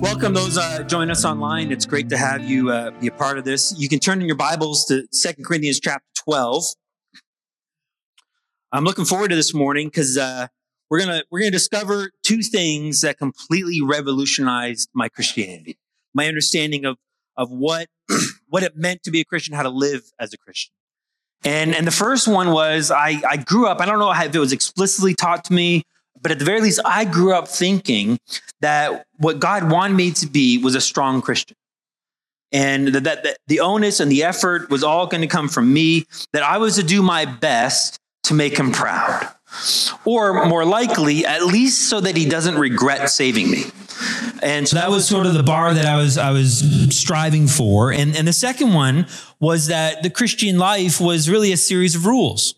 Welcome those uh, join us online. It's great to have you uh, be a part of this. You can turn in your Bibles to Second Corinthians chapter 12. I'm looking forward to this morning because uh, we're gonna we're gonna discover two things that completely revolutionized my Christianity, my understanding of of what what it meant to be a Christian, how to live as a Christian. And and the first one was I I grew up. I don't know if it was explicitly taught to me but at the very least, I grew up thinking that what God wanted me to be was a strong Christian. And that, that, that the onus and the effort was all going to come from me, that I was to do my best to make him proud. Or more likely, at least so that he doesn't regret saving me. And so that was sort of the bar that I was I was striving for. And, and the second one was that the Christian life was really a series of rules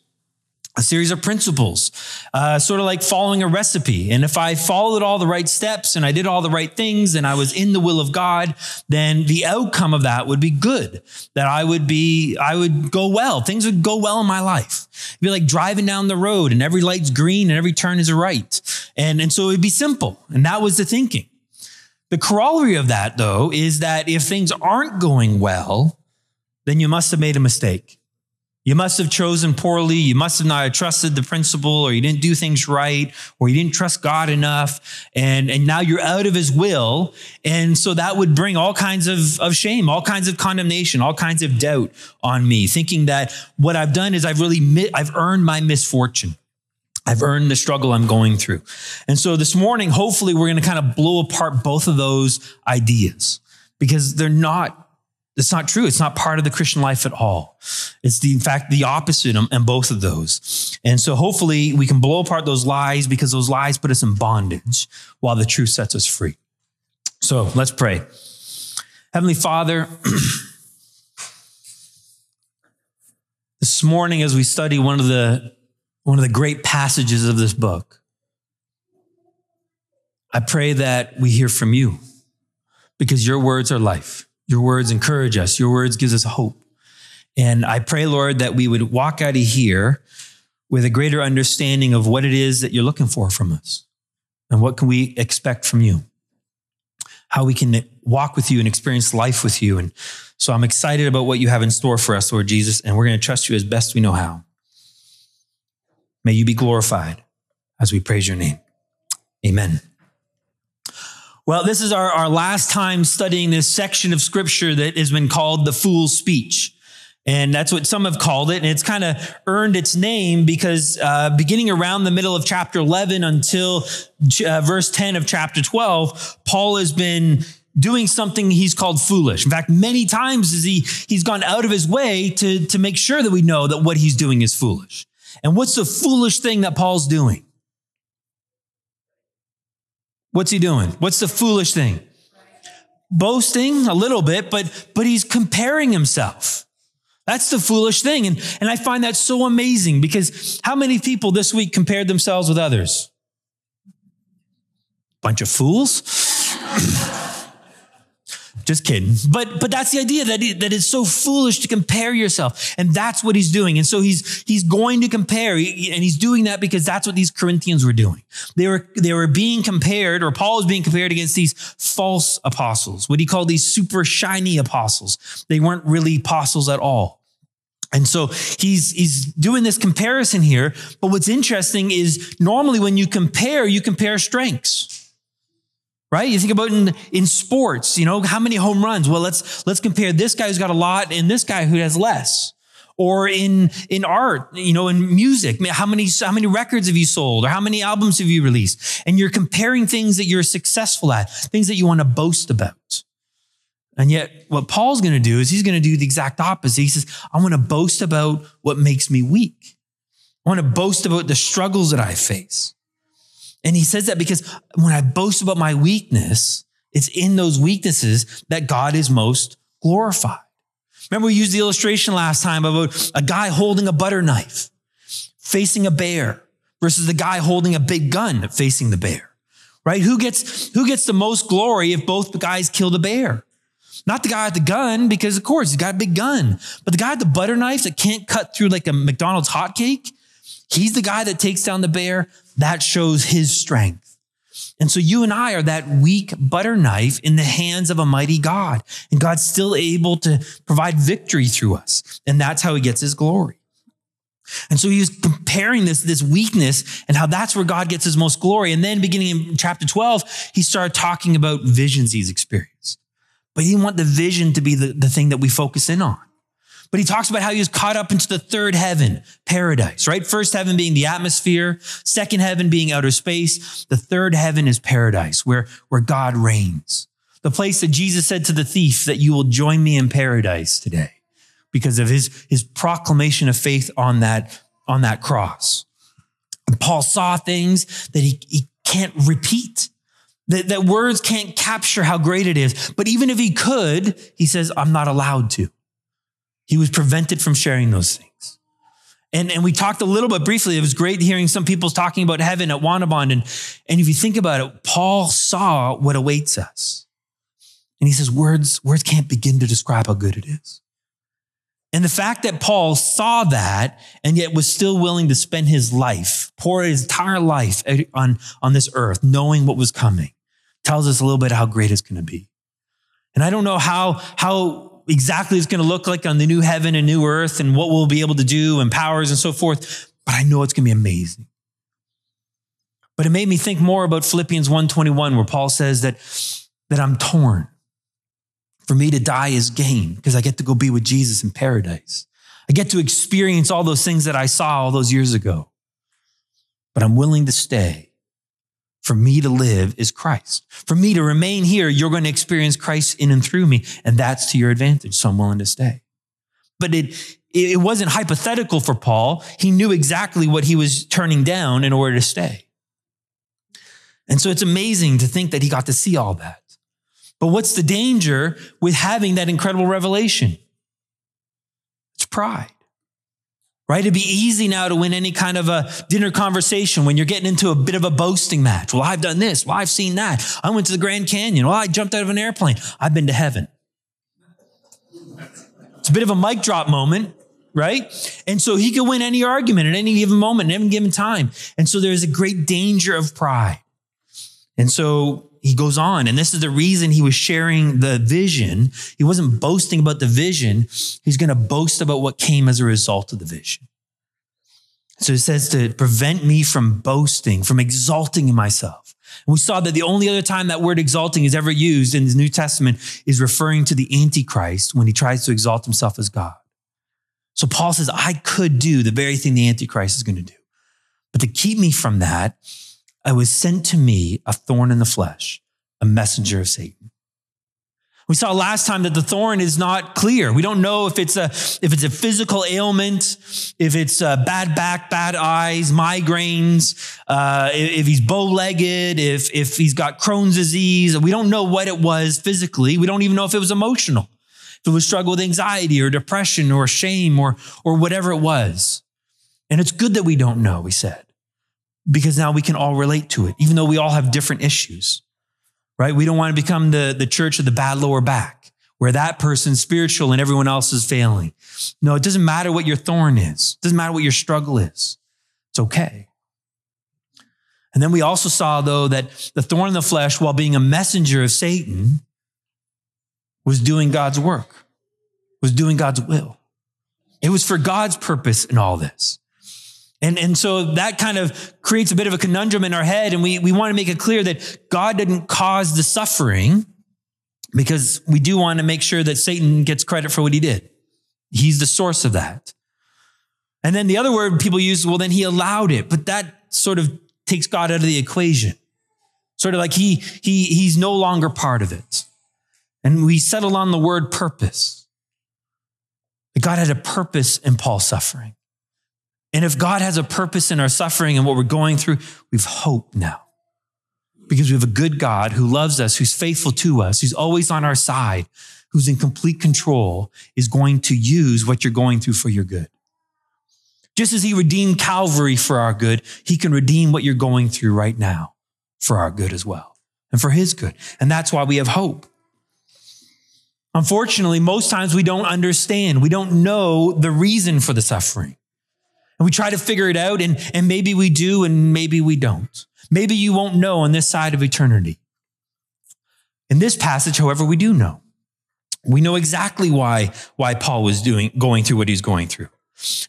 a series of principles, uh, sort of like following a recipe. And if I followed all the right steps and I did all the right things and I was in the will of God, then the outcome of that would be good. That I would be, I would go well. Things would go well in my life. It'd be like driving down the road and every light's green and every turn is a right. And, and so it'd be simple. And that was the thinking. The corollary of that, though, is that if things aren't going well, then you must have made a mistake. You must have chosen poorly. You must have not trusted the principle, or you didn't do things right, or you didn't trust God enough. And, and now you're out of his will. And so that would bring all kinds of, of shame, all kinds of condemnation, all kinds of doubt on me, thinking that what I've done is I've really, I've earned my misfortune. I've earned the struggle I'm going through. And so this morning, hopefully we're going to kind of blow apart both of those ideas because they're not it's not true. It's not part of the Christian life at all. It's the, in fact, the opposite in both of those. And so hopefully we can blow apart those lies because those lies put us in bondage while the truth sets us free. So let's pray. Heavenly Father, this morning as we study one of the, one of the great passages of this book, I pray that we hear from you because your words are life. Your words encourage us. Your words gives us hope. And I pray, Lord, that we would walk out of here with a greater understanding of what it is that you're looking for from us and what can we expect from you. How we can walk with you and experience life with you. And so I'm excited about what you have in store for us, Lord Jesus, and we're going to trust you as best we know how. May you be glorified as we praise your name. Amen. Well, this is our, our last time studying this section of scripture that has been called the fool's speech. And that's what some have called it. And it's kind of earned its name because uh, beginning around the middle of chapter 11 until uh, verse 10 of chapter 12, Paul has been doing something he's called foolish. In fact, many times is he, he's gone out of his way to, to make sure that we know that what he's doing is foolish. And what's the foolish thing that Paul's doing? What's he doing? What's the foolish thing? Boasting a little bit, but, but he's comparing himself. That's the foolish thing. And, and I find that so amazing because how many people this week compared themselves with others? Bunch of fools. Just kidding. But but that's the idea that it, that it's so foolish to compare yourself, and that's what he's doing. And so he's he's going to compare, and he's doing that because that's what these Corinthians were doing. They were they were being compared, or Paul was being compared against these false apostles, what he called these super shiny apostles. They weren't really apostles at all. And so he's, he's doing this comparison here. But what's interesting is normally when you compare, you compare strengths right? You think about in, in sports, you know, how many home runs? Well, let's, let's compare this guy who's got a lot and this guy who has less. Or in, in art, you know, in music, how many, how many records have you sold or how many albums have you released? And you're comparing things that you're successful at, things that you want to boast about. And yet what Paul's going to do is he's going to do the exact opposite. He says, I want to boast about what makes me weak. I want to boast about the struggles that I face. And he says that because when I boast about my weakness, it's in those weaknesses that God is most glorified. Remember, we used the illustration last time about a guy holding a butter knife facing a bear versus the guy holding a big gun facing the bear, right? Who gets, who gets the most glory if both guys kill the bear? Not the guy with the gun, because of course he's got a big gun, but the guy with the butter knife that can't cut through like a McDonald's hotcake. He's the guy that takes down the bear. That shows his strength. And so you and I are that weak butter knife in the hands of a mighty God. And God's still able to provide victory through us. And that's how he gets his glory. And so he was comparing this, this weakness and how that's where God gets his most glory. And then beginning in chapter 12, he started talking about visions he's experienced. But he didn't want the vision to be the, the thing that we focus in on. But he talks about how he was caught up into the third heaven, paradise, right? First heaven being the atmosphere, second heaven being outer space. The third heaven is paradise, where, where God reigns. The place that Jesus said to the thief that you will join me in paradise today because of his, his proclamation of faith on that, on that cross. And Paul saw things that he, he can't repeat. That, that words can't capture how great it is. But even if he could, he says, I'm not allowed to. He was prevented from sharing those things. And, and we talked a little bit briefly. It was great hearing some people talking about heaven at Wanabond. And, and if you think about it, Paul saw what awaits us. And he says, words, words can't begin to describe how good it is. And the fact that Paul saw that and yet was still willing to spend his life, pour his entire life on, on this earth, knowing what was coming, tells us a little bit how great it's going to be. And I don't know how, how exactly it's going to look like on the new heaven and new earth and what we'll be able to do and powers and so forth, but I know it's going to be amazing. But it made me think more about Philippians 1:21 where Paul says that that I'm torn. For me to die is gain because I get to go be with Jesus in paradise. I get to experience all those things that I saw all those years ago. But I'm willing to stay. For me to live is Christ. For me to remain here, you're going to experience Christ in and through me. And that's to your advantage. So I'm willing to stay. But it, it wasn't hypothetical for Paul. He knew exactly what he was turning down in order to stay. And so it's amazing to think that he got to see all that. But what's the danger with having that incredible revelation? It's pride. Right? It'd be easy now to win any kind of a dinner conversation when you're getting into a bit of a boasting match. Well, I've done this. Well, I've seen that. I went to the Grand Canyon. Well, I jumped out of an airplane. I've been to heaven. It's a bit of a mic drop moment, right? And so he could win any argument at any given moment, at any given time. And so there's a great danger of pride. And so he goes on, and this is the reason he was sharing the vision. He wasn't boasting about the vision. He's going to boast about what came as a result of the vision. So it says to prevent me from boasting, from exalting in myself. And we saw that the only other time that word exalting is ever used in the New Testament is referring to the Antichrist when he tries to exalt himself as God. So Paul says, I could do the very thing the Antichrist is going to do. But to keep me from that, I was sent to me a thorn in the flesh, a messenger of Satan. We saw last time that the thorn is not clear. We don't know if it's a, if it's a physical ailment, if it's a bad back, bad eyes, migraines, uh, if he's bow-legged, if, if he's got Crohn's disease. We don't know what it was physically. We don't even know if it was emotional, if it was struggle with anxiety or depression or shame or, or whatever it was. And it's good that we don't know, we said because now we can all relate to it, even though we all have different issues, right? We don't want to become the, the church of the bad lower back, where that person's spiritual and everyone else is failing. No, it doesn't matter what your thorn is. It doesn't matter what your struggle is. It's okay. And then we also saw, though, that the thorn in the flesh, while being a messenger of Satan, was doing God's work, was doing God's will. It was for God's purpose in all this. And, and so that kind of creates a bit of a conundrum in our head. And we, we want to make it clear that God didn't cause the suffering because we do want to make sure that Satan gets credit for what he did. He's the source of that. And then the other word people use, well, then he allowed it, but that sort of takes God out of the equation. Sort of like he, he, he's no longer part of it. And we settle on the word purpose. That God had a purpose in Paul's suffering. And if God has a purpose in our suffering and what we're going through, we've hope now. Because we have a good God who loves us, who's faithful to us, who's always on our side, who's in complete control, is going to use what you're going through for your good. Just as he redeemed Calvary for our good, he can redeem what you're going through right now for our good as well and for his good. And that's why we have hope. Unfortunately, most times we don't understand. We don't know the reason for the suffering. And we try to figure it out, and, and maybe we do, and maybe we don't. Maybe you won't know on this side of eternity. In this passage, however, we do know. We know exactly why, why Paul was doing, going through what he's going through.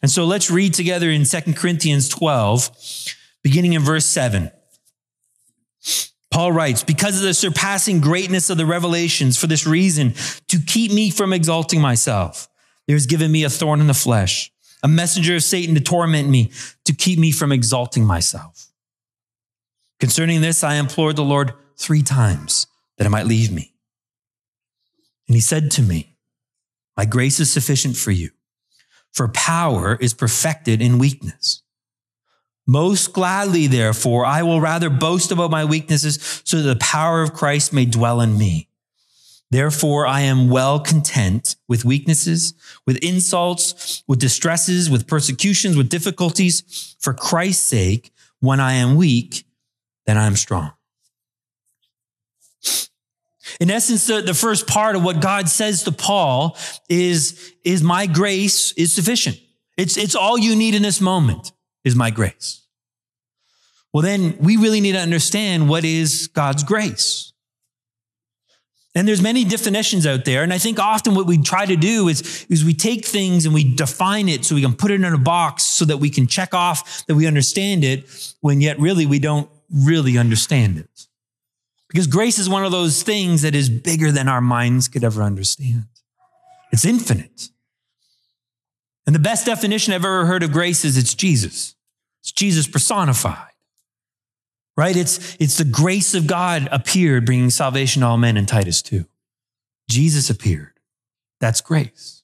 And so let's read together in 2 Corinthians 12, beginning in verse 7. Paul writes, because of the surpassing greatness of the revelations, for this reason, to keep me from exalting myself, there is given me a thorn in the flesh, a messenger of Satan to torment me, to keep me from exalting myself. Concerning this, I implored the Lord three times that it might leave me. And he said to me, My grace is sufficient for you, for power is perfected in weakness. Most gladly, therefore, I will rather boast about my weaknesses so that the power of Christ may dwell in me. Therefore, I am well content with weaknesses, with insults, with distresses, with persecutions, with difficulties. For Christ's sake, when I am weak, then I am strong. In essence, the, the first part of what God says to Paul is, is my grace is sufficient. It's, it's all you need in this moment is my grace. Well, then we really need to understand what is God's grace. And there's many definitions out there. And I think often what we try to do is, is we take things and we define it so we can put it in a box so that we can check off that we understand it when yet really we don't really understand it. Because grace is one of those things that is bigger than our minds could ever understand. It's infinite. And the best definition I've ever heard of grace is it's Jesus. It's Jesus personified. Right? It's, it's the grace of God appeared, bringing salvation to all men in Titus 2. Jesus appeared. That's grace.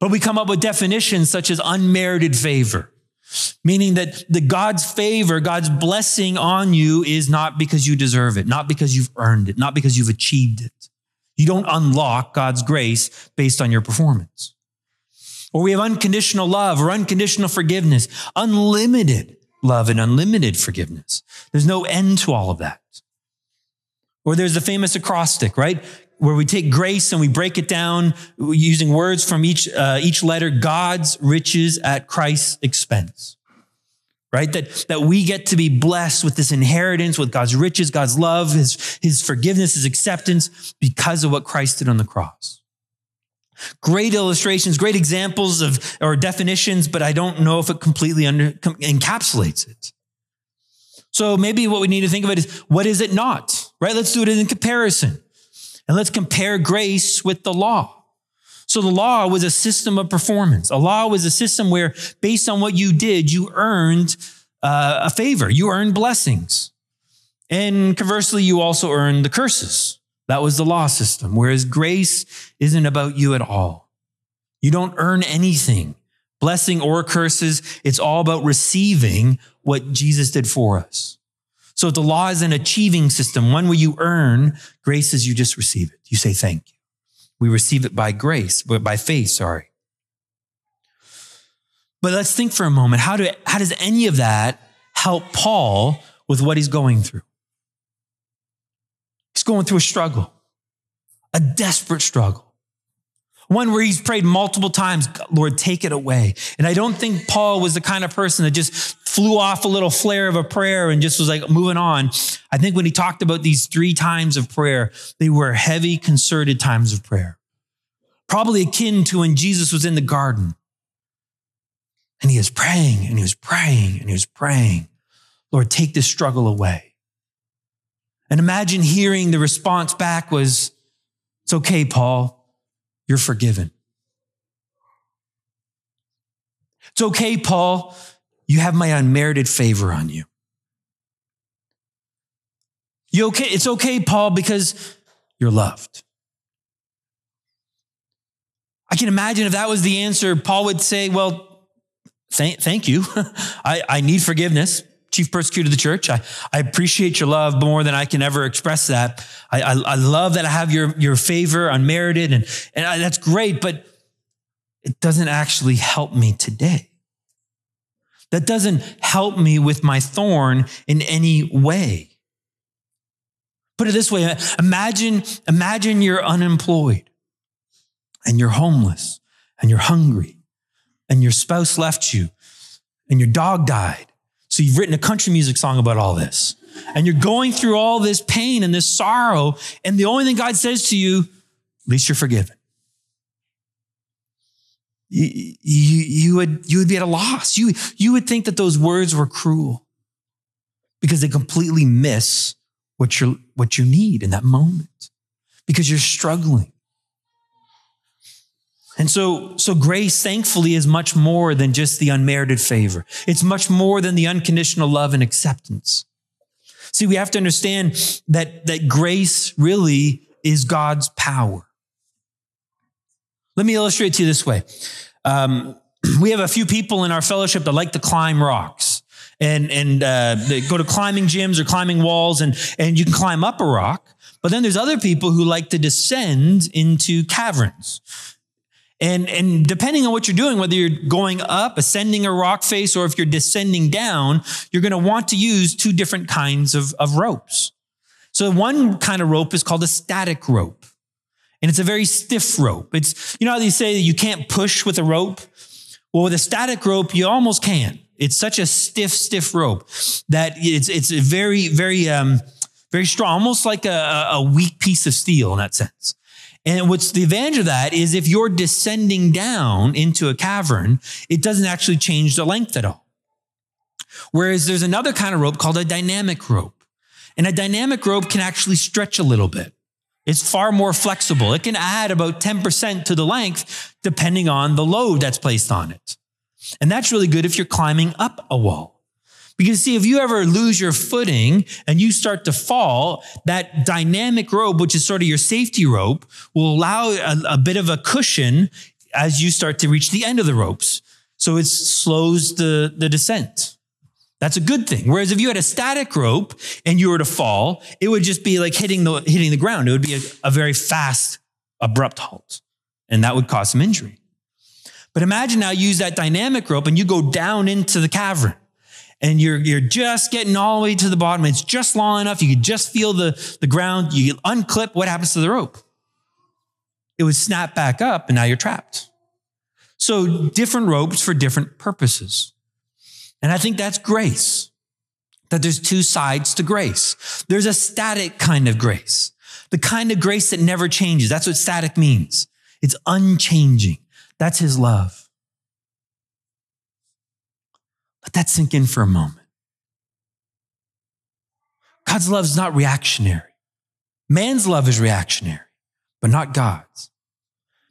But we come up with definitions such as unmerited favor, meaning that the God's favor, God's blessing on you is not because you deserve it, not because you've earned it, not because you've achieved it. You don't unlock God's grace based on your performance. Or we have unconditional love or unconditional forgiveness, unlimited love and unlimited forgiveness. There's no end to all of that. Or there's the famous acrostic, right? Where we take grace and we break it down using words from each, uh, each letter, God's riches at Christ's expense. Right? That, that we get to be blessed with this inheritance, with God's riches, God's love, his, his forgiveness, his acceptance because of what Christ did on the cross. Great illustrations, great examples of or definitions, but I don't know if it completely under, encapsulates it. So maybe what we need to think it is what is it not? Right? Let's do it in comparison. And let's compare grace with the law. So the law was a system of performance. A law was a system where based on what you did, you earned uh, a favor. You earned blessings. And conversely, you also earned the curses. That was the law system. Whereas grace isn't about you at all. You don't earn anything, blessing or curses. It's all about receiving what Jesus did for us. So the law is an achieving system, one where you earn. Grace is you just receive it. You say thank you. We receive it by grace, but by faith, sorry. But let's think for a moment. How, do, how does any of that help Paul with what he's going through? Going through a struggle, a desperate struggle. One where he's prayed multiple times, Lord, take it away. And I don't think Paul was the kind of person that just flew off a little flare of a prayer and just was like moving on. I think when he talked about these three times of prayer, they were heavy, concerted times of prayer. Probably akin to when Jesus was in the garden. And he was praying and he was praying and he was praying. Lord, take this struggle away. And imagine hearing the response back was, It's okay, Paul, you're forgiven. It's okay, Paul, you have my unmerited favor on you. You okay? It's okay, Paul, because you're loved. I can imagine if that was the answer, Paul would say, Well, thank, thank you. I, I need forgiveness. Chief persecutor of the church. I, I appreciate your love more than I can ever express that. I, I, I love that I have your, your favor unmerited and, and I, that's great, but it doesn't actually help me today. That doesn't help me with my thorn in any way. Put it this way imagine, imagine you're unemployed and you're homeless and you're hungry and your spouse left you and your dog died. So you've written a country music song about all this. And you're going through all this pain and this sorrow. And the only thing God says to you, at least you're forgiven. You, you, you, would, you would be at a loss. You, you would think that those words were cruel because they completely miss what, you what you need in that moment because you're struggling. And so, so grace, thankfully, is much more than just the unmerited favor. It's much more than the unconditional love and acceptance. See, we have to understand that, that grace really is God's power. Let me illustrate to you this way. Um, we have a few people in our fellowship that like to climb rocks and, and uh, they go to climbing gyms or climbing walls and, and you can climb up a rock. But then there's other people who like to descend into caverns. And, and depending on what you're doing, whether you're going up, ascending a rock face, or if you're descending down, you're going to want to use two different kinds of, of ropes. So one kind of rope is called a static rope. And it's a very stiff rope. It's, you know how they say that you can't push with a rope? Well, with a static rope, you almost can. It's such a stiff, stiff rope that it's, it's very, very, um, very strong, almost like a, a weak piece of steel in that sense. And what's the advantage of that is if you're descending down into a cavern, it doesn't actually change the length at all. Whereas there's another kind of rope called a dynamic rope. And a dynamic rope can actually stretch a little bit. It's far more flexible. It can add about 10% to the length depending on the load that's placed on it. And that's really good if you're climbing up a wall. Because see, if you ever lose your footing and you start to fall, that dynamic rope, which is sort of your safety rope, will allow a, a bit of a cushion as you start to reach the end of the ropes. So it slows the, the descent. That's a good thing. Whereas if you had a static rope and you were to fall, it would just be like hitting the, hitting the ground. It would be a, a very fast, abrupt halt. And that would cause some injury. But imagine now you use that dynamic rope and you go down into the cavern and you're, you're just getting all the way to the bottom. It's just long enough. You can just feel the, the ground. You unclip. What happens to the rope? It would snap back up and now you're trapped. So different ropes for different purposes. And I think that's grace. That there's two sides to grace. There's a static kind of grace, the kind of grace that never changes. That's what static means. It's unchanging. That's his love. Let that sink in for a moment. God's love is not reactionary. Man's love is reactionary, but not God's.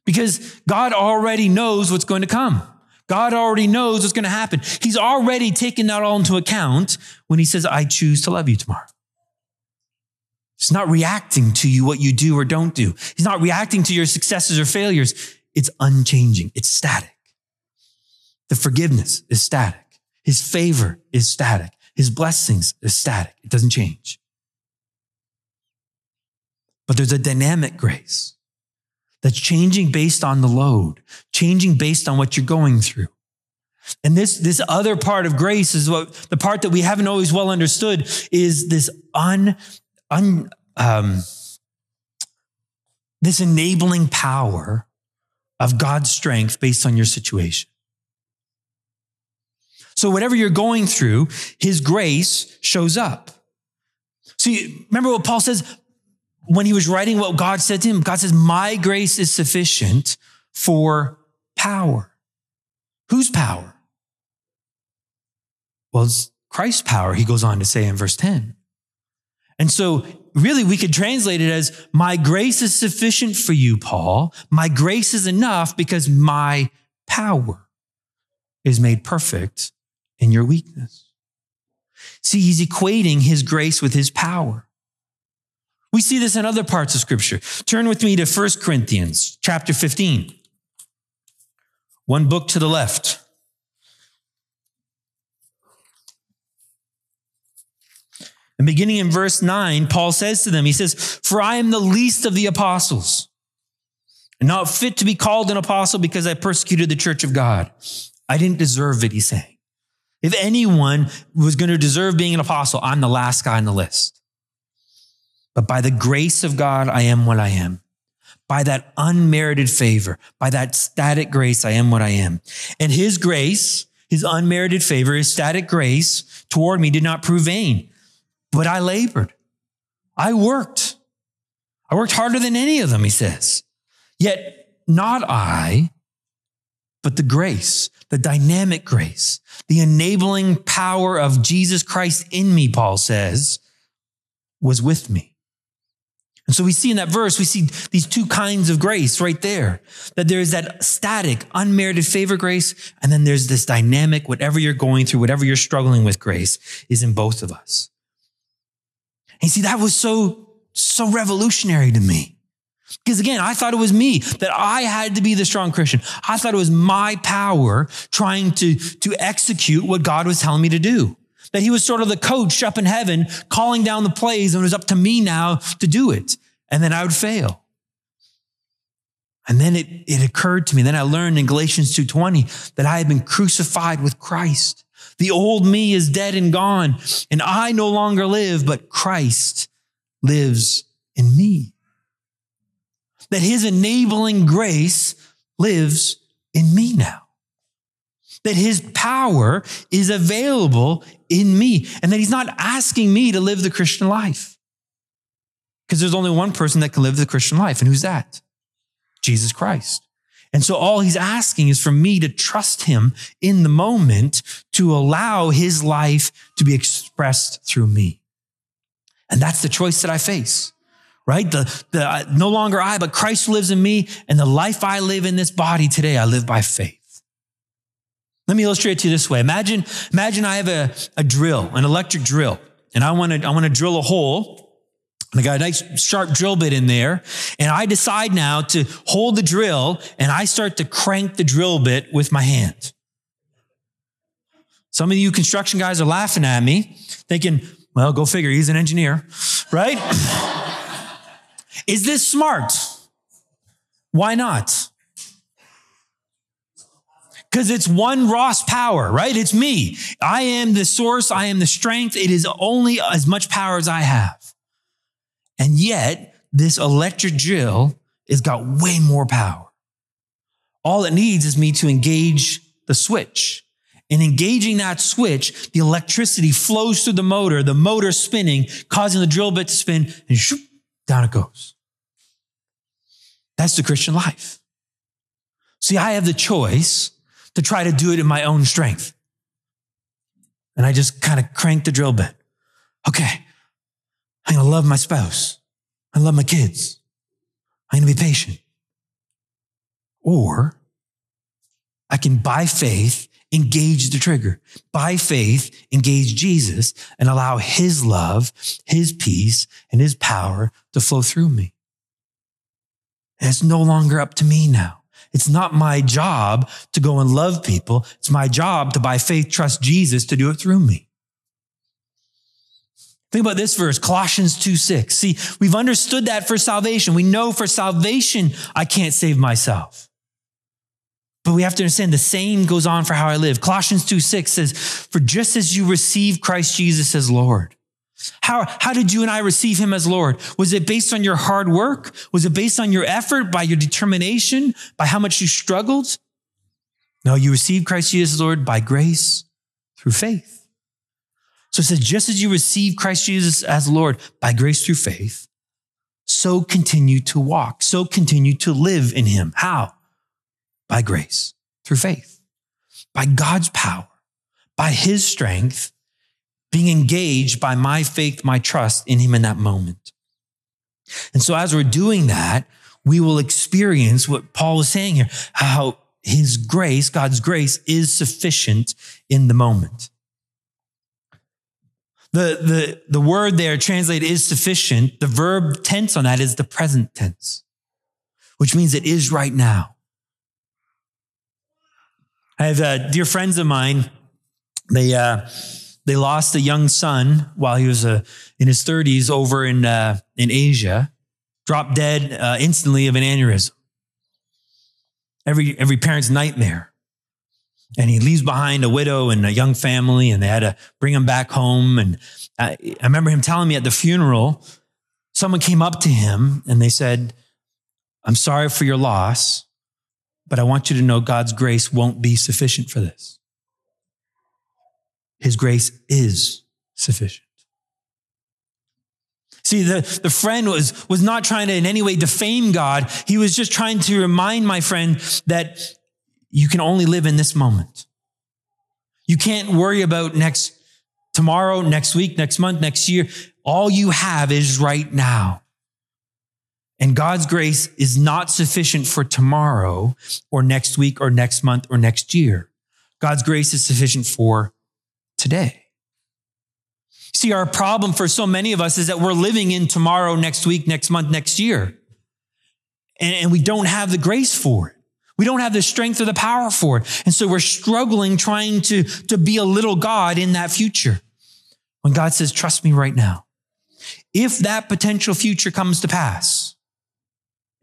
Because God already knows what's going to come. God already knows what's going to happen. He's already taken that all into account when he says, I choose to love you tomorrow. He's not reacting to you, what you do or don't do. He's not reacting to your successes or failures. It's unchanging. It's static. The forgiveness is static. His favor is static. His blessings is static. It doesn't change. But there's a dynamic grace that's changing based on the load, changing based on what you're going through. And this, this other part of grace is what the part that we haven't always well understood is this un, un, um, this enabling power of God's strength based on your situation. So whatever you're going through, his grace shows up. See, remember what Paul says when he was writing what God said to him? God says, My grace is sufficient for power. Whose power? Well, it's Christ's power, he goes on to say in verse 10. And so, really, we could translate it as, My grace is sufficient for you, Paul. My grace is enough because my power is made perfect in your weakness. See, he's equating his grace with his power. We see this in other parts of scripture. Turn with me to 1 Corinthians chapter 15. One book to the left. And beginning in verse 9, Paul says to them, He says, For I am the least of the apostles, and not fit to be called an apostle because I persecuted the church of God. I didn't deserve it, he's saying. If anyone was going to deserve being an apostle, I'm the last guy on the list. But by the grace of God, I am what I am. By that unmerited favor, by that static grace, I am what I am. And his grace, his unmerited favor, his static grace toward me did not prove vain, but I labored. I worked. I worked harder than any of them, he says. Yet not I, but the grace, the dynamic grace, the enabling power of Jesus Christ in me, Paul says, was with me. And so we see in that verse, we see these two kinds of grace right there. That there is that static, unmerited favor grace, and then there's this dynamic, whatever you're going through, whatever you're struggling with grace is in both of us. And you see, that was so, so revolutionary to me. Because again, I thought it was me, that I had to be the strong Christian. I thought it was my power trying to, to execute what God was telling me to do that he was sort of the coach up in heaven calling down the plays and it was up to me now to do it. And then I would fail. And then it, it occurred to me, then I learned in Galatians 2.20 that I had been crucified with Christ. The old me is dead and gone, and I no longer live, but Christ lives in me. That his enabling grace lives in me now that his power is available in me and that he's not asking me to live the Christian life. Because there's only one person that can live the Christian life. And who's that? Jesus Christ. And so all he's asking is for me to trust him in the moment to allow his life to be expressed through me. And that's the choice that I face, right? The, the, no longer I, but Christ lives in me. And the life I live in this body today, I live by faith. Let me illustrate it to you this way. Imagine, imagine I have a, a drill, an electric drill, and I want to, I want to drill a hole. I got a nice sharp drill bit in there. And I decide now to hold the drill and I start to crank the drill bit with my hand. Some of you construction guys are laughing at me, thinking, well, go figure, he's an engineer, right? Is this smart? Why not? Because it's one Ross power, right? It's me. I am the source. I am the strength. It is only as much power as I have. And yet, this electric drill has got way more power. All it needs is me to engage the switch. In engaging that switch, the electricity flows through the motor, the motor spinning, causing the drill bit to spin, and shoop, down it goes. That's the Christian life. See, I have the choice to try to do it in my own strength. And I just kind of crank the drill bit. Okay. I'm going to love my spouse. I love my kids. I'm going to be patient. Or I can, by faith, engage the trigger. By faith, engage Jesus and allow his love, his peace, and his power to flow through me. And it's no longer up to me now. It's not my job to go and love people. It's my job to, by faith, trust Jesus to do it through me. Think about this verse, Colossians 2 6. See, we've understood that for salvation. We know for salvation, I can't save myself. But we have to understand the same goes on for how I live. Colossians 2 6 says, For just as you receive Christ Jesus as Lord, how, how did you and I receive him as Lord? Was it based on your hard work? Was it based on your effort, by your determination, by how much you struggled? No, you received Christ Jesus as Lord by grace through faith. So it says, just as you receive Christ Jesus as Lord by grace through faith, so continue to walk, so continue to live in him. How? By grace, through faith, by God's power, by his strength, being engaged by my faith, my trust in him in that moment. And so as we're doing that, we will experience what Paul is saying here, how his grace, God's grace is sufficient in the moment. The, the, the word there translated is sufficient. The verb tense on that is the present tense, which means it is right now. I have uh, dear friends of mine. They, uh, they lost a young son while he was uh, in his 30s over in, uh, in Asia, dropped dead uh, instantly of an aneurysm. Every, every parent's nightmare. And he leaves behind a widow and a young family, and they had to bring him back home. And I, I remember him telling me at the funeral, someone came up to him and they said, I'm sorry for your loss, but I want you to know God's grace won't be sufficient for this. His grace is sufficient. See, the, the friend was, was not trying to in any way defame God. He was just trying to remind my friend that you can only live in this moment. You can't worry about next tomorrow, next week, next month, next year. All you have is right now. And God's grace is not sufficient for tomorrow or next week or next month or next year. God's grace is sufficient for today. See, our problem for so many of us is that we're living in tomorrow, next week, next month, next year. And, and we don't have the grace for it. We don't have the strength or the power for it. And so we're struggling trying to, to be a little God in that future. When God says, trust me right now. If that potential future comes to pass,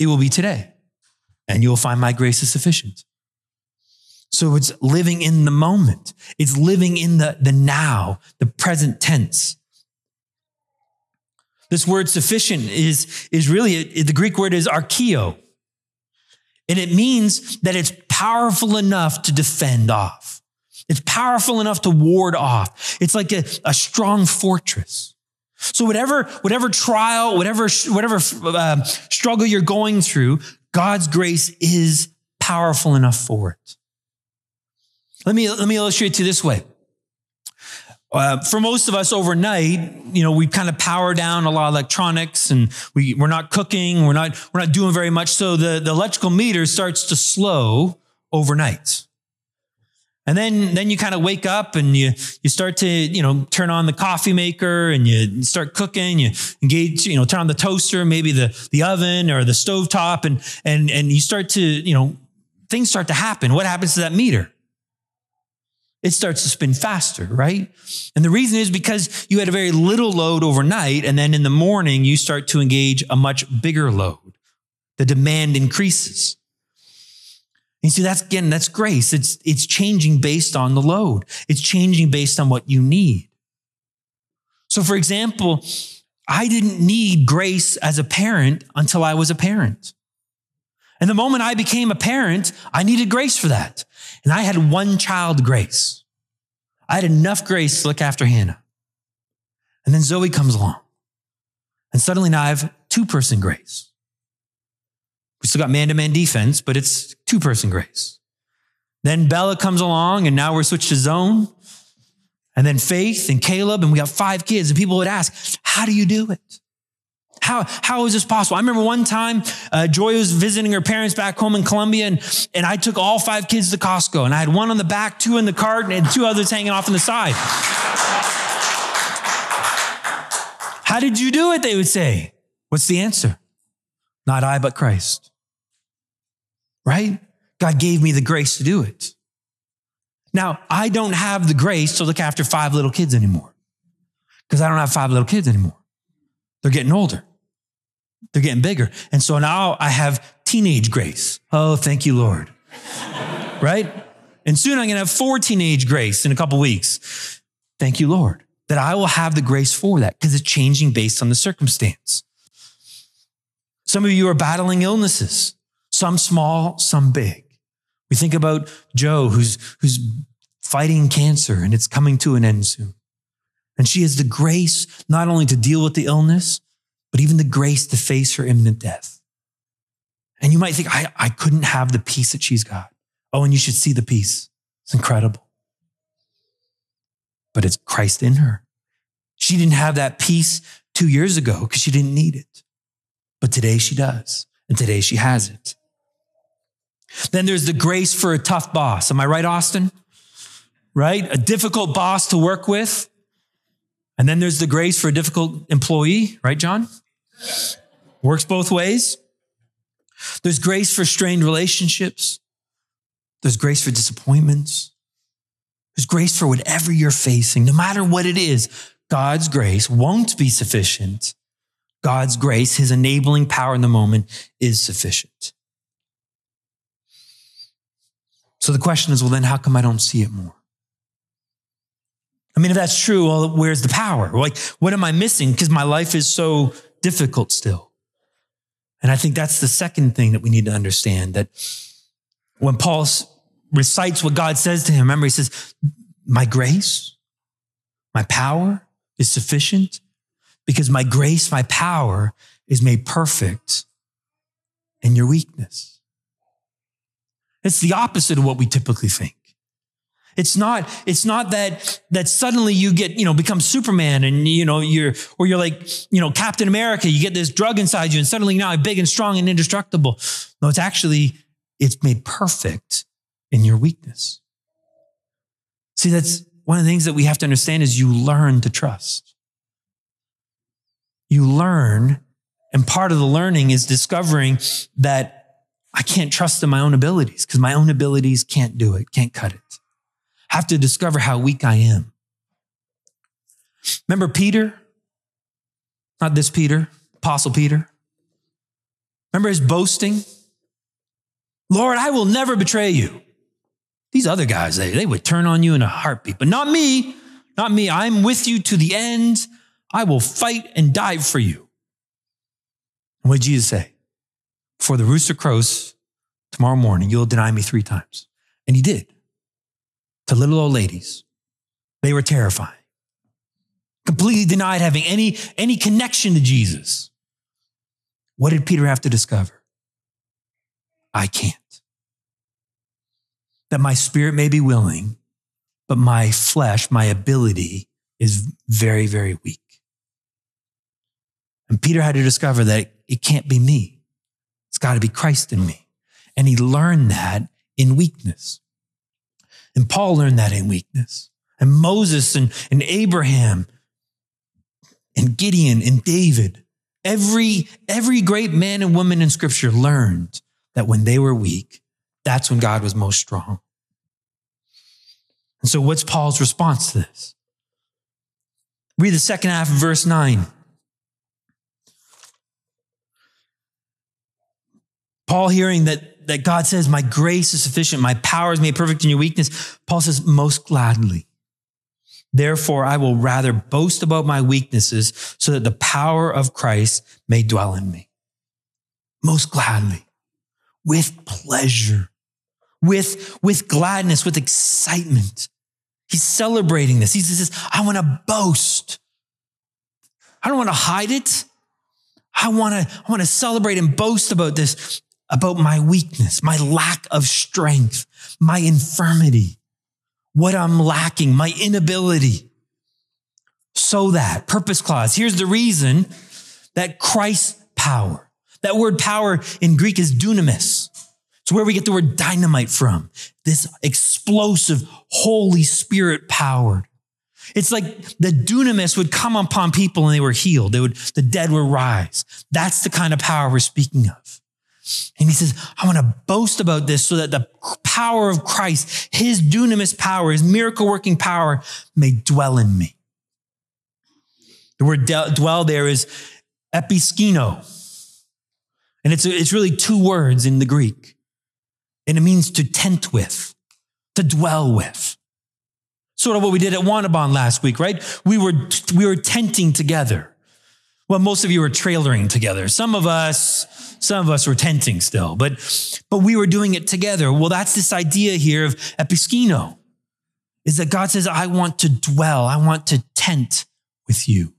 it will be today and you'll find my grace is sufficient. So it's living in the moment. It's living in the, the now, the present tense. This word sufficient is, is really, the Greek word is archeo. And it means that it's powerful enough to defend off. It's powerful enough to ward off. It's like a, a strong fortress. So whatever, whatever trial, whatever, whatever uh, struggle you're going through, God's grace is powerful enough for it. Let me, let me illustrate to you this way. Uh, for most of us overnight, you know, we kind of power down a lot of electronics and we, we're not cooking. We're not, we're not doing very much. So the, the electrical meter starts to slow overnight. And then, then you kind of wake up and you, you start to, you know, turn on the coffee maker and you start cooking, you engage, you know, turn on the toaster, maybe the, the oven or the stove top and, and, and you start to, you know, things start to happen. What happens to that meter? it starts to spin faster, right? And the reason is because you had a very little load overnight, and then in the morning, you start to engage a much bigger load. The demand increases. You see, that's again, that's grace. It's, it's changing based on the load. It's changing based on what you need. So, for example, I didn't need grace as a parent until I was a parent. And the moment I became a parent, I needed grace for that. And I had one child grace. I had enough grace to look after Hannah. And then Zoe comes along. And suddenly now I have two person grace. We still got man to man defense, but it's two person grace. Then Bella comes along and now we're switched to zone. And then Faith and Caleb, and we got five kids. And people would ask, How do you do it? How, how is this possible? I remember one time, uh, Joy was visiting her parents back home in Colombia, and, and I took all five kids to Costco, and I had one on the back, two in the cart, and two others hanging off on the side. How did you do it? They would say. What's the answer? Not I, but Christ. Right? God gave me the grace to do it. Now, I don't have the grace to look after five little kids anymore because I don't have five little kids anymore. They're getting older. They're getting bigger. And so now I have teenage grace. Oh, thank you, Lord. right? And soon I'm going to have four teenage grace in a couple weeks. Thank you, Lord, that I will have the grace for that because it's changing based on the circumstance. Some of you are battling illnesses, some small, some big. We think about Joe, who's, who's fighting cancer and it's coming to an end soon. And she has the grace not only to deal with the illness, but even the grace to face her imminent death. And you might think, I, I couldn't have the peace that she's got. Oh, and you should see the peace. It's incredible. But it's Christ in her. She didn't have that peace two years ago because she didn't need it. But today she does. And today she has it. Then there's the grace for a tough boss. Am I right, Austin? Right? A difficult boss to work with. And then there's the grace for a difficult employee, right, John? Works both ways. There's grace for strained relationships. There's grace for disappointments. There's grace for whatever you're facing, no matter what it is. God's grace won't be sufficient. God's grace, his enabling power in the moment, is sufficient. So the question is well, then how come I don't see it more? I mean, if that's true, well, where's the power? Like, what am I missing? Because my life is so difficult still. And I think that's the second thing that we need to understand that when Paul recites what God says to him, remember, he says, My grace, my power is sufficient because my grace, my power is made perfect in your weakness. It's the opposite of what we typically think. It's not, it's not that, that suddenly you get, you know, become Superman and, you know, you're, or you're like, you know, Captain America, you get this drug inside you and suddenly now you're big and strong and indestructible. No, it's actually, it's made perfect in your weakness. See, that's one of the things that we have to understand is you learn to trust. You learn, and part of the learning is discovering that I can't trust in my own abilities because my own abilities can't do it, can't cut it have to discover how weak I am. Remember Peter? Not this Peter, Apostle Peter. Remember his boasting? Lord, I will never betray you. These other guys, they, they would turn on you in a heartbeat, but not me. Not me. I'm with you to the end. I will fight and die for you. What did Jesus say? Before the rooster crows tomorrow morning, you'll deny me three times. And he did to little old ladies. They were terrifying. Completely denied having any, any connection to Jesus. What did Peter have to discover? I can't. That my spirit may be willing, but my flesh, my ability is very, very weak. And Peter had to discover that it can't be me. It's got to be Christ in me. And he learned that in weakness. And Paul learned that in weakness. And Moses and, and Abraham and Gideon and David, every, every great man and woman in scripture learned that when they were weak, that's when God was most strong. And so, what's Paul's response to this? Read the second half of verse 9. Paul, hearing that that God says, My grace is sufficient, my power is made perfect in your weakness. Paul says, Most gladly. Therefore, I will rather boast about my weaknesses so that the power of Christ may dwell in me. Most gladly, with pleasure, with, with gladness, with excitement. He's celebrating this. He says, I want to boast. I don't want to hide it. I want to, I want to celebrate and boast about this about my weakness, my lack of strength, my infirmity, what I'm lacking, my inability. So that, purpose clause, here's the reason that Christ's power, that word power in Greek is dunamis. It's where we get the word dynamite from. This explosive, Holy Spirit powered. It's like the dunamis would come upon people and they were healed. They would, the dead would rise. That's the kind of power we're speaking of. And he says, I want to boast about this so that the power of Christ, his dunamis power, his miracle working power may dwell in me. The word dwell there is episkino. And it's, it's really two words in the Greek. And it means to tent with, to dwell with. Sort of what we did at Wanabon last week, right? We were, we were tenting together. Well, most of you were trailering together. Some of us, some of us were tenting still, but, but we were doing it together. Well, that's this idea here of episkino, is that God says, I want to dwell, I want to tent with you.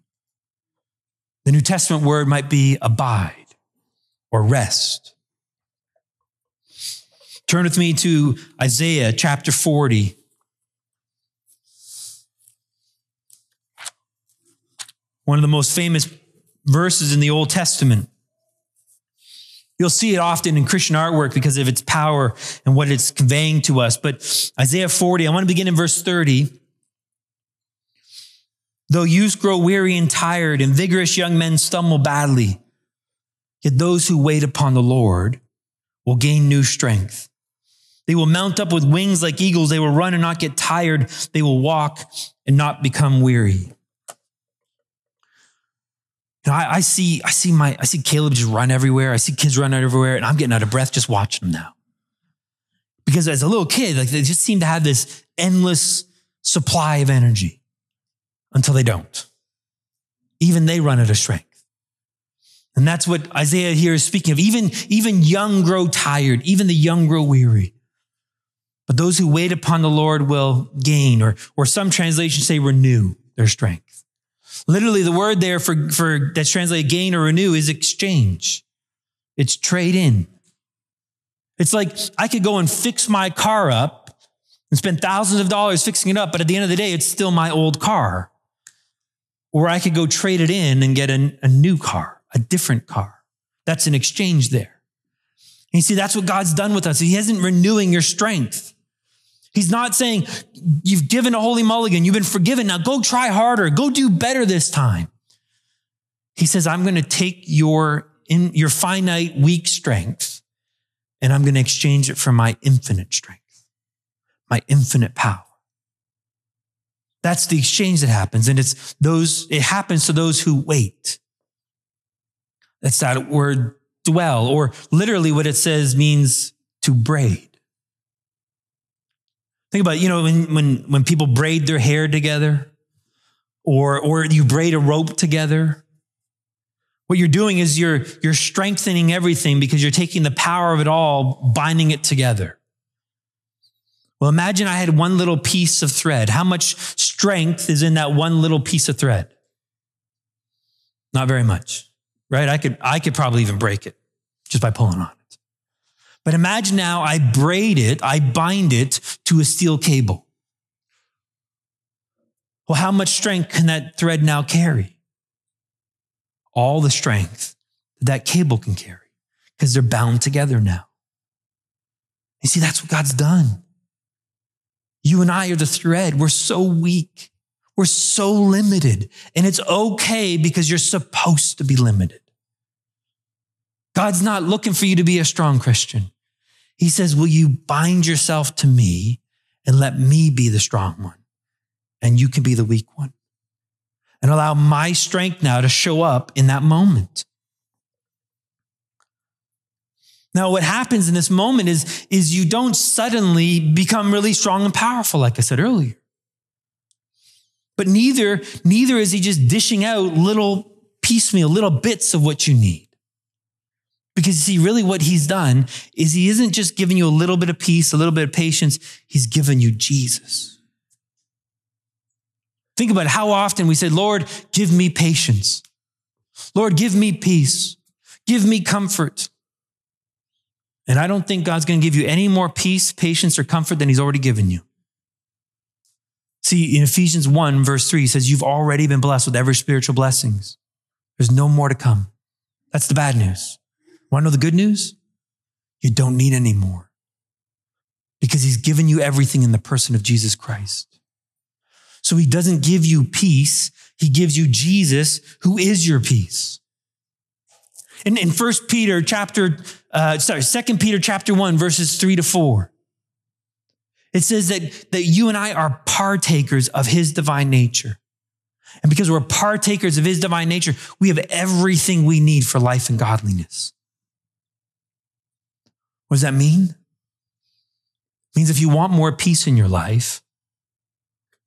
The New Testament word might be abide or rest. Turn with me to Isaiah chapter 40. One of the most famous verses in the Old Testament. You'll see it often in Christian artwork because of its power and what it's conveying to us. But Isaiah 40, I want to begin in verse 30. Though youths grow weary and tired, and vigorous young men stumble badly, yet those who wait upon the Lord will gain new strength. They will mount up with wings like eagles. They will run and not get tired. They will walk and not become weary. Know, I, I, see, I see my, I see Caleb just run everywhere. I see kids run everywhere, and I'm getting out of breath just watching them now. Because as a little kid, like they just seem to have this endless supply of energy until they don't. Even they run out of strength. And that's what Isaiah here is speaking of. Even, even young grow tired, even the young grow weary. But those who wait upon the Lord will gain, or, or some translations say renew their strength. Literally, the word there for, for that's translated gain or renew is exchange. It's trade in. It's like I could go and fix my car up and spend thousands of dollars fixing it up, but at the end of the day, it's still my old car. Or I could go trade it in and get a, a new car, a different car. That's an exchange there. And you see, that's what God's done with us. He isn't renewing your strength. He's not saying, you've given a holy mulligan, you've been forgiven. Now go try harder, go do better this time. He says, I'm going to take your, in, your finite, weak strength and I'm going to exchange it for my infinite strength, my infinite power. That's the exchange that happens. And it's those, it happens to those who wait. That's that word dwell, or literally what it says means to braid. Think about, you know, when, when, when people braid their hair together or, or you braid a rope together, what you're doing is you're, you're strengthening everything because you're taking the power of it all, binding it together. Well, imagine I had one little piece of thread. How much strength is in that one little piece of thread? Not very much, right? I could, I could probably even break it just by pulling on it. But imagine now I braid it, I bind it to a steel cable. Well, how much strength can that thread now carry? All the strength that, that cable can carry because they're bound together now. You see, that's what God's done. You and I are the thread. We're so weak. We're so limited. And it's okay because you're supposed to be limited. God's not looking for you to be a strong Christian. He says, Will you bind yourself to me and let me be the strong one? And you can be the weak one. And allow my strength now to show up in that moment. Now, what happens in this moment is, is you don't suddenly become really strong and powerful, like I said earlier. But neither, neither is he just dishing out little piecemeal, little bits of what you need. Because you see, really what he's done is he isn't just giving you a little bit of peace, a little bit of patience, he's given you Jesus. Think about how often we say, Lord, give me patience. Lord, give me peace. Give me comfort. And I don't think God's going to give you any more peace, patience, or comfort than he's already given you. See, in Ephesians 1, verse 3, he says, You've already been blessed with every spiritual blessings. There's no more to come. That's the bad news. Want to know the good news? You don't need any more because he's given you everything in the person of Jesus Christ. So he doesn't give you peace. He gives you Jesus, who is your peace. In, in 1 Peter chapter, uh, sorry, 2 Peter chapter 1, verses 3 to 4, it says that, that you and I are partakers of his divine nature. And because we're partakers of his divine nature, we have everything we need for life and godliness. What does that mean? It means if you want more peace in your life,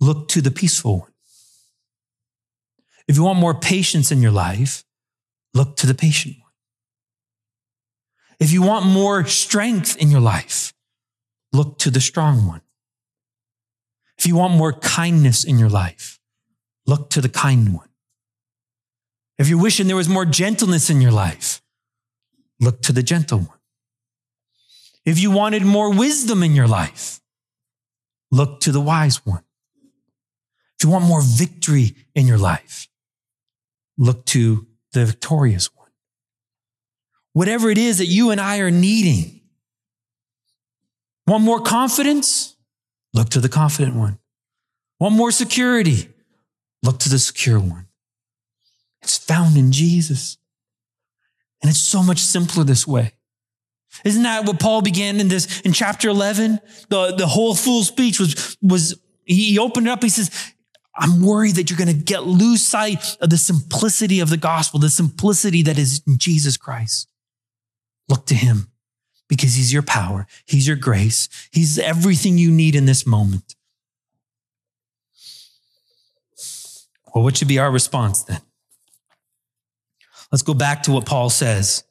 look to the peaceful one. If you want more patience in your life, look to the patient one. If you want more strength in your life, look to the strong one. If you want more kindness in your life, look to the kind one. If you're wishing there was more gentleness in your life, look to the gentle one. If you wanted more wisdom in your life, look to the wise one. If you want more victory in your life, look to the victorious one. Whatever it is that you and I are needing. Want more confidence? Look to the confident one. Want more security? Look to the secure one. It's found in Jesus. And it's so much simpler this way. Isn't that what Paul began in this in chapter 11? The, the whole full speech was, was he opened it up. He says, I'm worried that you're going to get lose sight of the simplicity of the gospel, the simplicity that is in Jesus Christ. Look to him because he's your power. He's your grace. He's everything you need in this moment. Well, what should be our response then? Let's go back to what Paul says.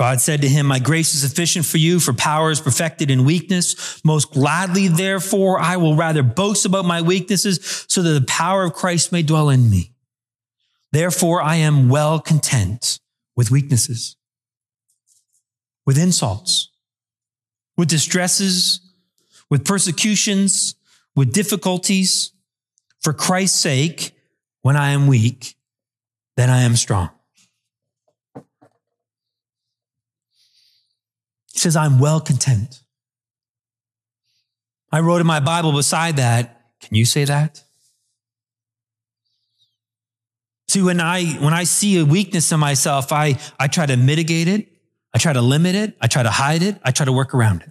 God said to him, My grace is sufficient for you, for power is perfected in weakness. Most gladly, therefore, I will rather boast about my weaknesses so that the power of Christ may dwell in me. Therefore, I am well content with weaknesses, with insults, with distresses, with persecutions, with difficulties. For Christ's sake, when I am weak, then I am strong. He says, I'm well content. I wrote in my Bible beside that, can you say that? See, when I when I see a weakness in myself, I I try to mitigate it, I try to limit it, I try to hide it, I try to work around it.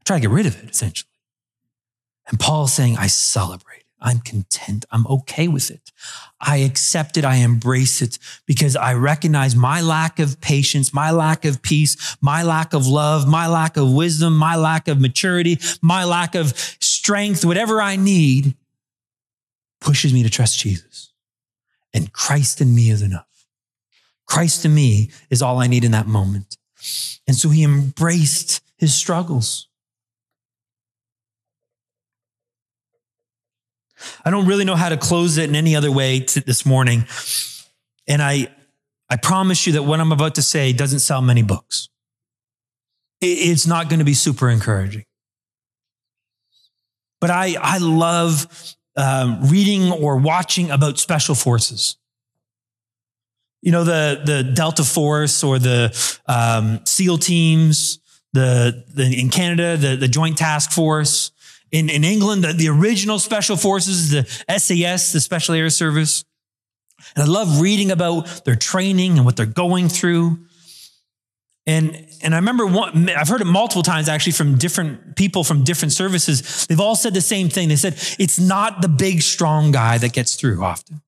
I try to get rid of it, essentially. And Paul is saying, I celebrate. I'm content. I'm okay with it. I accept it. I embrace it because I recognize my lack of patience, my lack of peace, my lack of love, my lack of wisdom, my lack of maturity, my lack of strength, whatever I need pushes me to trust Jesus and Christ in me is enough. Christ in me is all I need in that moment. And so he embraced his struggles. I don't really know how to close it in any other way this morning. And I, I promise you that what I'm about to say doesn't sell many books. It's not going to be super encouraging. But I, I love um, reading or watching about special forces. You know, the, the Delta Force or the um, SEAL teams, the, the, in Canada, the, the Joint Task Force. In, in England, the, the original special forces, the SAS, the Special Air Service. And I love reading about their training and what they're going through. And, and I remember one, I've heard it multiple times actually from different people from different services. They've all said the same thing. They said, it's not the big, strong guy that gets through often.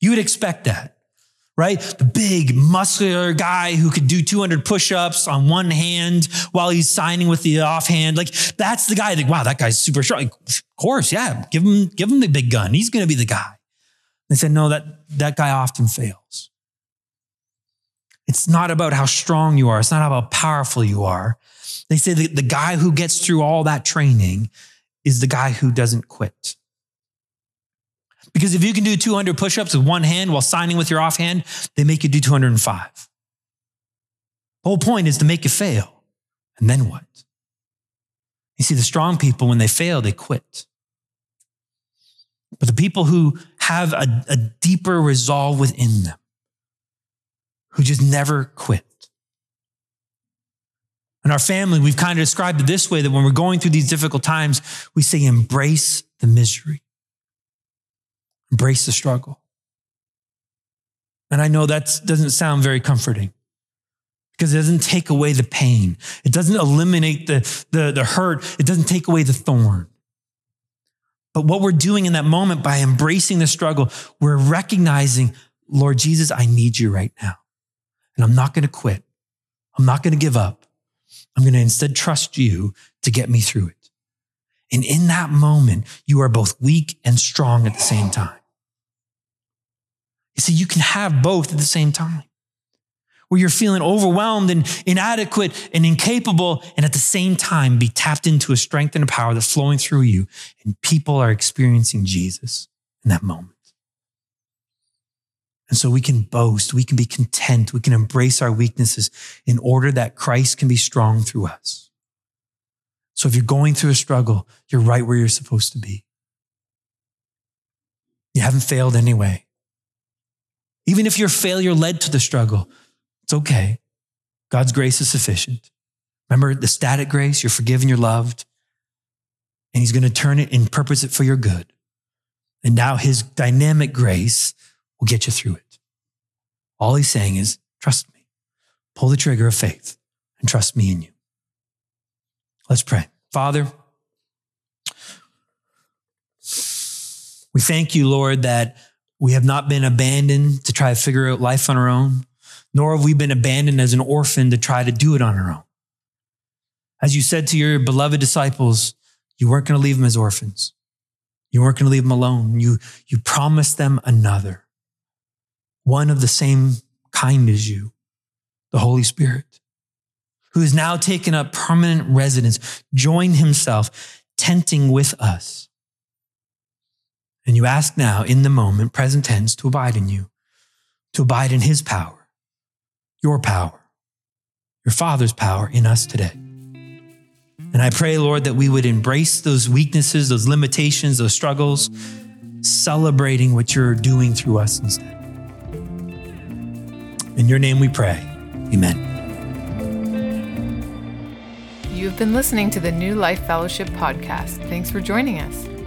You would expect that, right? The big, muscular guy who could do 200 push ups on one hand while he's signing with the offhand. Like, that's the guy that, wow, that guy's super strong. Like, of course, yeah, give him, give him the big gun. He's going to be the guy. They said, no, that, that guy often fails. It's not about how strong you are. It's not about how powerful you are. They say that the guy who gets through all that training is the guy who doesn't quit. Because if you can do 200 push ups with one hand while signing with your offhand, they make you do 205. The whole point is to make you fail. And then what? You see, the strong people, when they fail, they quit. But the people who have a, a deeper resolve within them, who just never quit. In our family, we've kind of described it this way that when we're going through these difficult times, we say, embrace the misery, embrace the struggle. And I know that doesn't sound very comforting because it doesn't take away the pain. It doesn't eliminate the, the, the hurt. It doesn't take away the thorn. But what we're doing in that moment by embracing the struggle, we're recognizing, Lord Jesus, I need you right now. And I'm not going to quit. I'm not going to give up. I'm going to instead trust you to get me through it. And in that moment, you are both weak and strong at the same time. You see, you can have both at the same time where you're feeling overwhelmed and inadequate and incapable, and at the same time be tapped into a strength and a power that's flowing through you, and people are experiencing Jesus in that moment. And so we can boast, we can be content, we can embrace our weaknesses in order that Christ can be strong through us. So if you're going through a struggle, you're right where you're supposed to be. You haven't failed anyway. Even if your failure led to the struggle, it's okay. God's grace is sufficient. Remember the static grace, you're forgiven, you're loved, and He's going to turn it and purpose it for your good. And now His dynamic grace will get you through it. All he's saying is, trust me. Pull the trigger of faith and trust me in you. Let's pray. Father, we thank you, Lord, that we have not been abandoned to try to figure out life on our own, nor have we been abandoned as an orphan to try to do it on our own. As you said to your beloved disciples, you weren't going to leave them as orphans. You weren't going to leave them alone. You, you promised them another, one of the same kind as you, the Holy Spirit, who has now taken up permanent residence, joined himself, tenting with us. And you ask now, in the moment, present tense, to abide in you, to abide in his power, your power, your Father's power in us today. And I pray, Lord, that we would embrace those weaknesses, those limitations, those struggles, celebrating what you're doing through us instead. In your name we pray. Amen. You've been listening to the New Life Fellowship podcast. Thanks for joining us.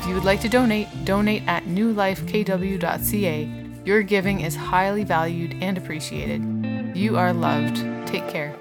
If you would like to donate, donate at newlifekw.ca. Your giving is highly valued and appreciated. You are loved. Take care.